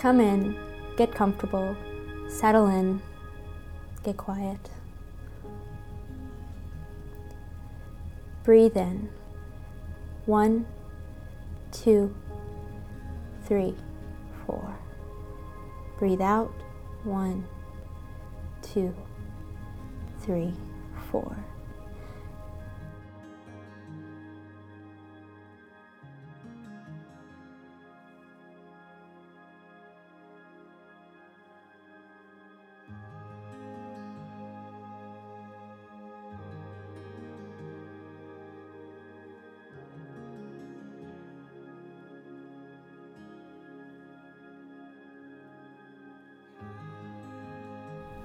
Come in, get comfortable, settle in, get quiet. Breathe in. One, two, three, four. Breathe out. One, two, three, four.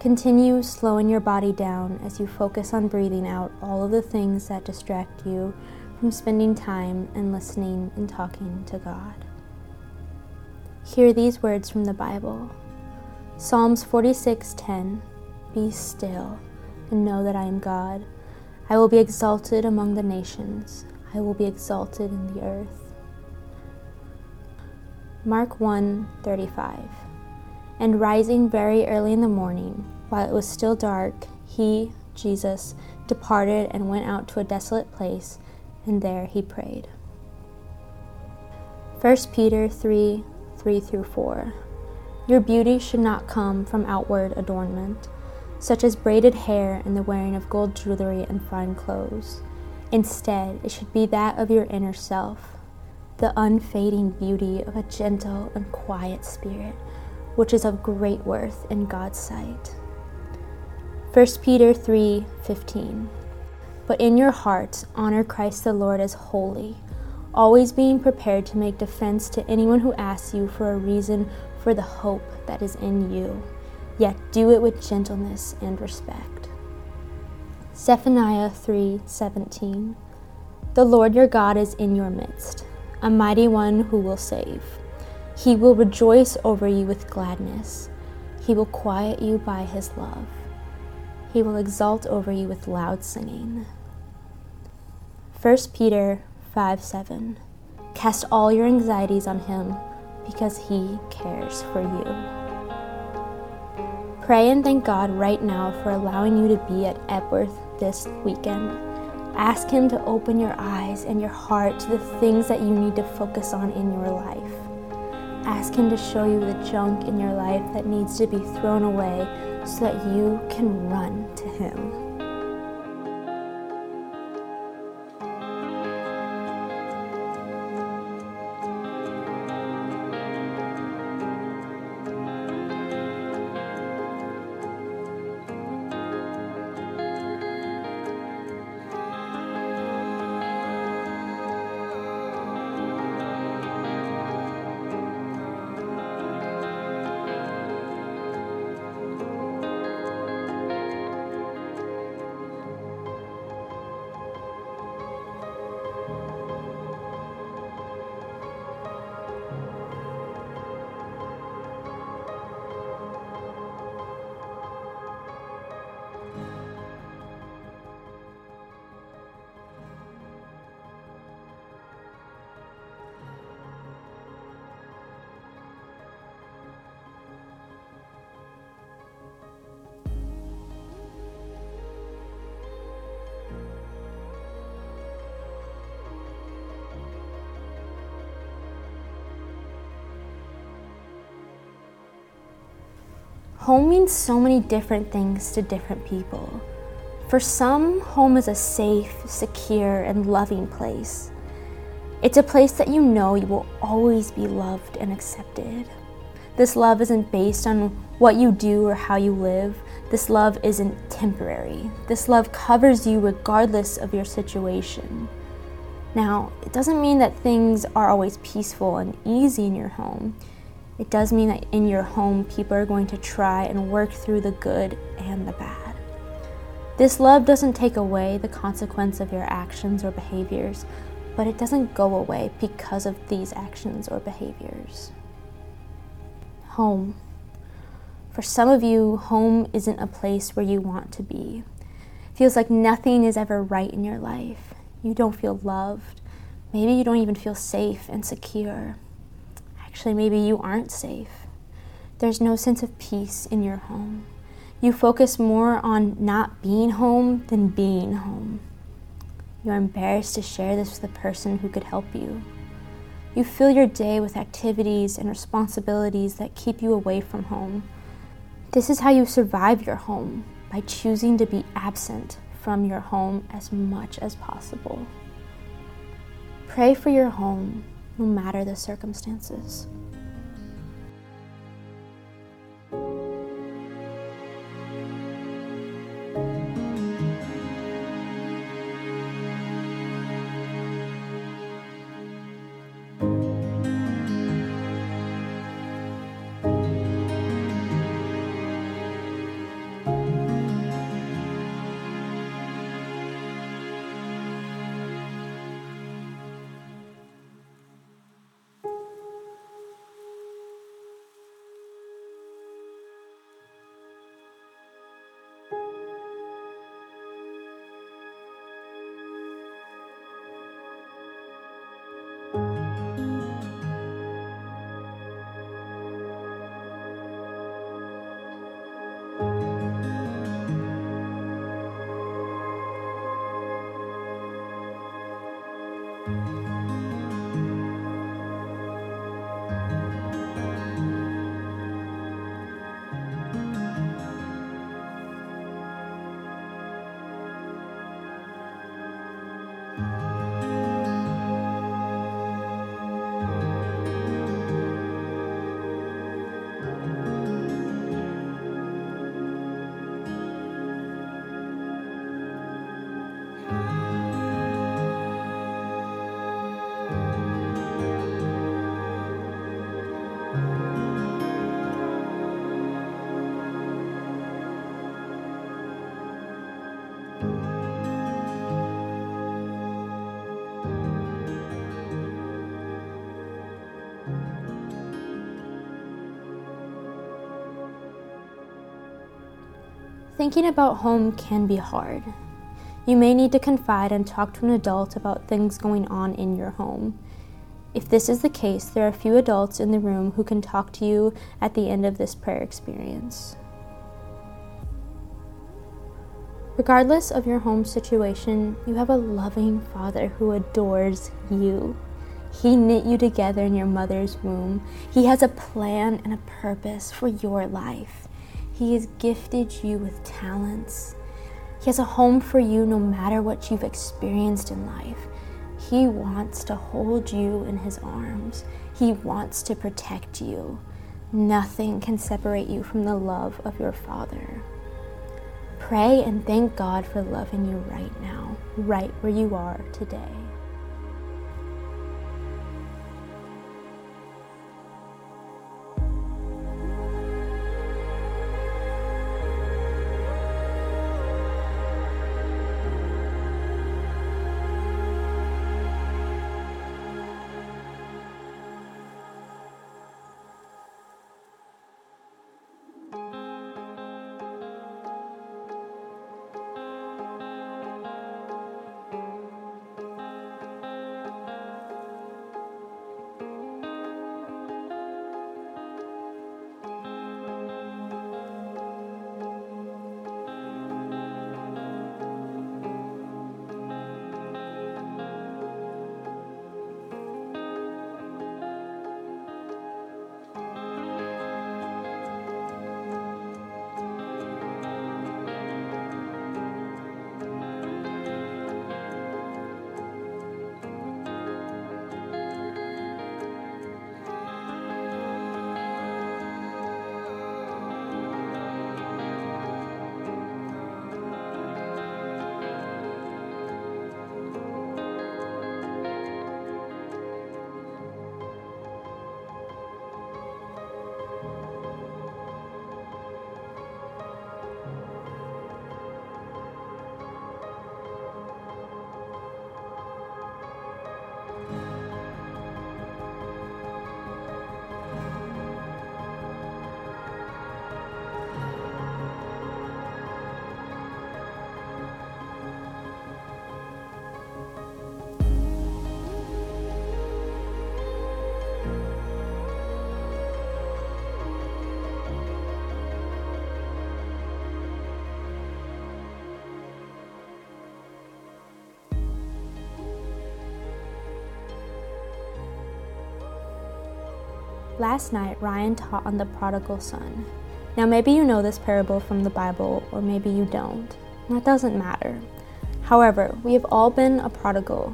Continue slowing your body down as you focus on breathing out all of the things that distract you from spending time and listening and talking to God. Hear these words from the Bible. Psalms 46:10 Be still and know that I am God. I will be exalted among the nations. I will be exalted in the earth. Mark 1:35 And rising very early in the morning, while it was still dark, he, Jesus, departed and went out to a desolate place, and there he prayed. 1 Peter 3 3 through 4. Your beauty should not come from outward adornment, such as braided hair and the wearing of gold jewelry and fine clothes. Instead, it should be that of your inner self, the unfading beauty of a gentle and quiet spirit, which is of great worth in God's sight. 1 Peter 3:15 But in your hearts honor Christ the Lord as holy, always being prepared to make defense to anyone who asks you for a reason for the hope that is in you, yet do it with gentleness and respect. Zephaniah 3:17 The Lord your God is in your midst, a mighty one who will save. He will rejoice over you with gladness. He will quiet you by his love. He will exult over you with loud singing. 1 Peter 5 7. Cast all your anxieties on him because he cares for you. Pray and thank God right now for allowing you to be at Epworth this weekend. Ask Him to open your eyes and your heart to the things that you need to focus on in your life. Ask Him to show you the junk in your life that needs to be thrown away so that you can run to Him. Home means so many different things to different people. For some, home is a safe, secure, and loving place. It's a place that you know you will always be loved and accepted. This love isn't based on what you do or how you live. This love isn't temporary. This love covers you regardless of your situation. Now, it doesn't mean that things are always peaceful and easy in your home. It does mean that in your home, people are going to try and work through the good and the bad. This love doesn't take away the consequence of your actions or behaviors, but it doesn't go away because of these actions or behaviors. Home. For some of you, home isn't a place where you want to be. It feels like nothing is ever right in your life. You don't feel loved. Maybe you don't even feel safe and secure. Actually, maybe you aren't safe. There's no sense of peace in your home. You focus more on not being home than being home. You're embarrassed to share this with a person who could help you. You fill your day with activities and responsibilities that keep you away from home. This is how you survive your home by choosing to be absent from your home as much as possible. Pray for your home no matter the circumstances. Thinking about home can be hard. You may need to confide and talk to an adult about things going on in your home. If this is the case, there are few adults in the room who can talk to you at the end of this prayer experience. Regardless of your home situation, you have a loving Father who adores you. He knit you together in your mother's womb. He has a plan and a purpose for your life. He has gifted you with talents. He has a home for you no matter what you've experienced in life. He wants to hold you in His arms, He wants to protect you. Nothing can separate you from the love of your Father. Pray and thank God for loving you right now, right where you are today. Last night, Ryan taught on the prodigal son. Now, maybe you know this parable from the Bible, or maybe you don't. That doesn't matter. However, we have all been a prodigal.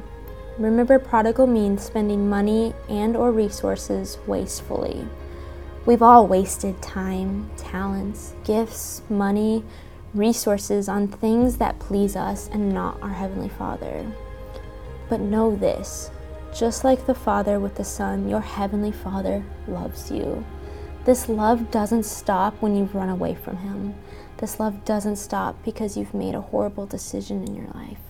Remember, prodigal means spending money and or resources wastefully. We've all wasted time, talents, gifts, money, resources on things that please us and not our Heavenly Father. But know this just like the Father with the Son, your Heavenly Father loves you. This love doesn't stop when you run away from Him. This love doesn't stop because you've made a horrible decision in your life.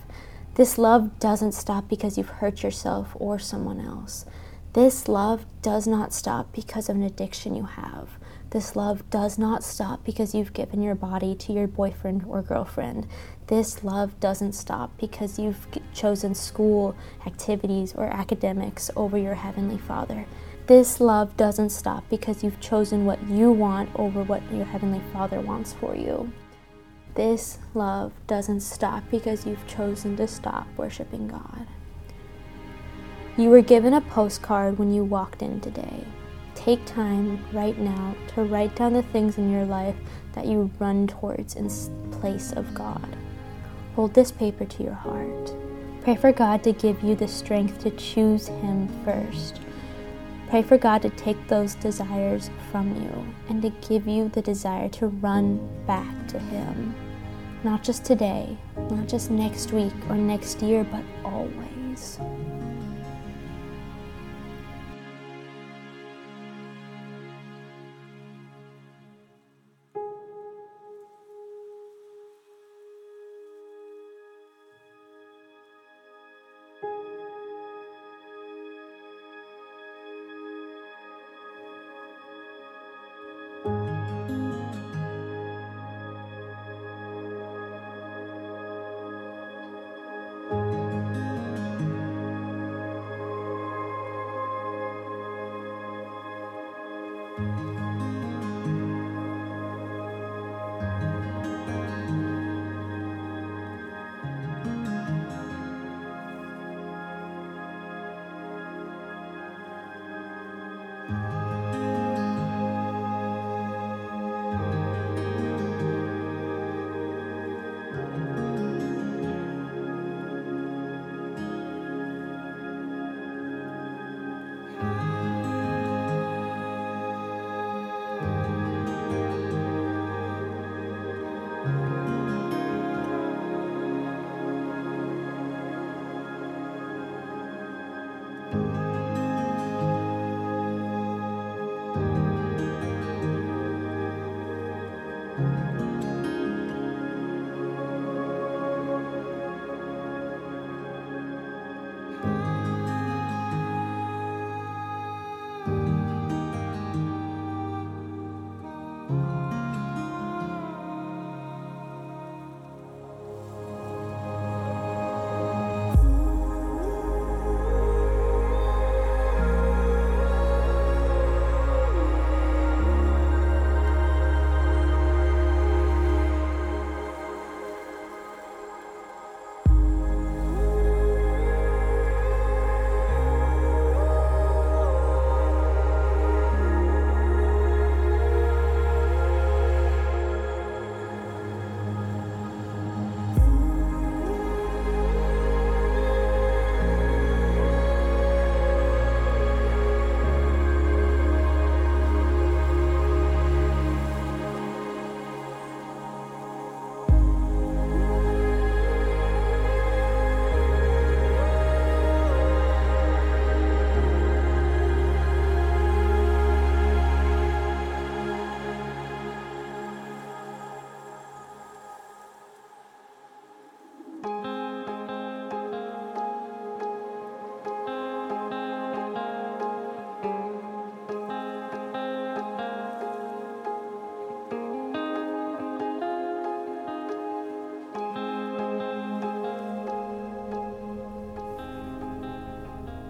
This love doesn't stop because you've hurt yourself or someone else. This love does not stop because of an addiction you have. This love does not stop because you've given your body to your boyfriend or girlfriend. This love doesn't stop because you've chosen school, activities, or academics over your Heavenly Father. This love doesn't stop because you've chosen what you want over what your Heavenly Father wants for you. This love doesn't stop because you've chosen to stop worshiping God. You were given a postcard when you walked in today. Take time right now to write down the things in your life that you run towards in place of God. Hold this paper to your heart. Pray for God to give you the strength to choose Him first. Pray for God to take those desires from you and to give you the desire to run back to Him. Not just today, not just next week or next year, but always.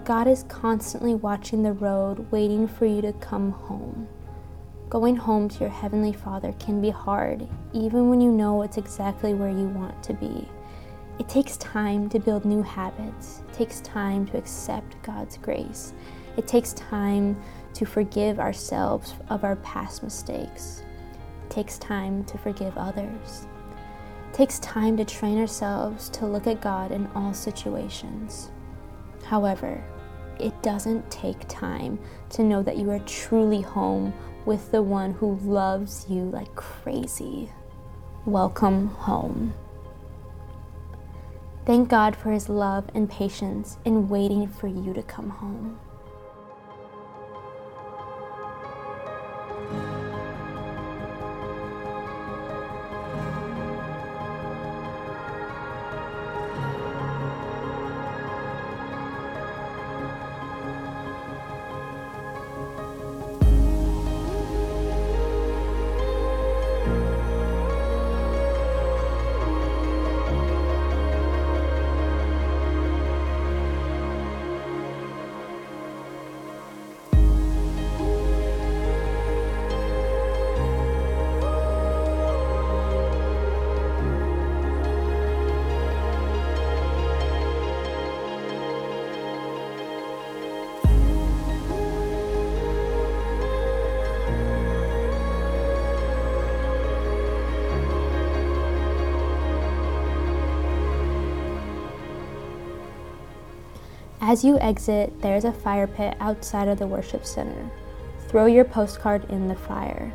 God is constantly watching the road, waiting for you to come home. Going home to your Heavenly Father can be hard, even when you know it's exactly where you want to be. It takes time to build new habits, it takes time to accept God's grace, it takes time to forgive ourselves of our past mistakes. It takes time to forgive others. It takes time to train ourselves to look at God in all situations. However, it doesn't take time to know that you are truly home with the one who loves you like crazy. Welcome home. Thank God for his love and patience in waiting for you to come home. As you exit, there's a fire pit outside of the worship center. Throw your postcard in the fire,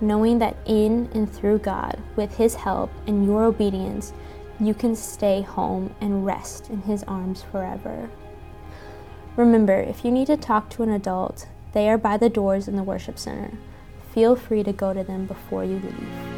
knowing that in and through God, with His help and your obedience, you can stay home and rest in His arms forever. Remember, if you need to talk to an adult, they are by the doors in the worship center. Feel free to go to them before you leave.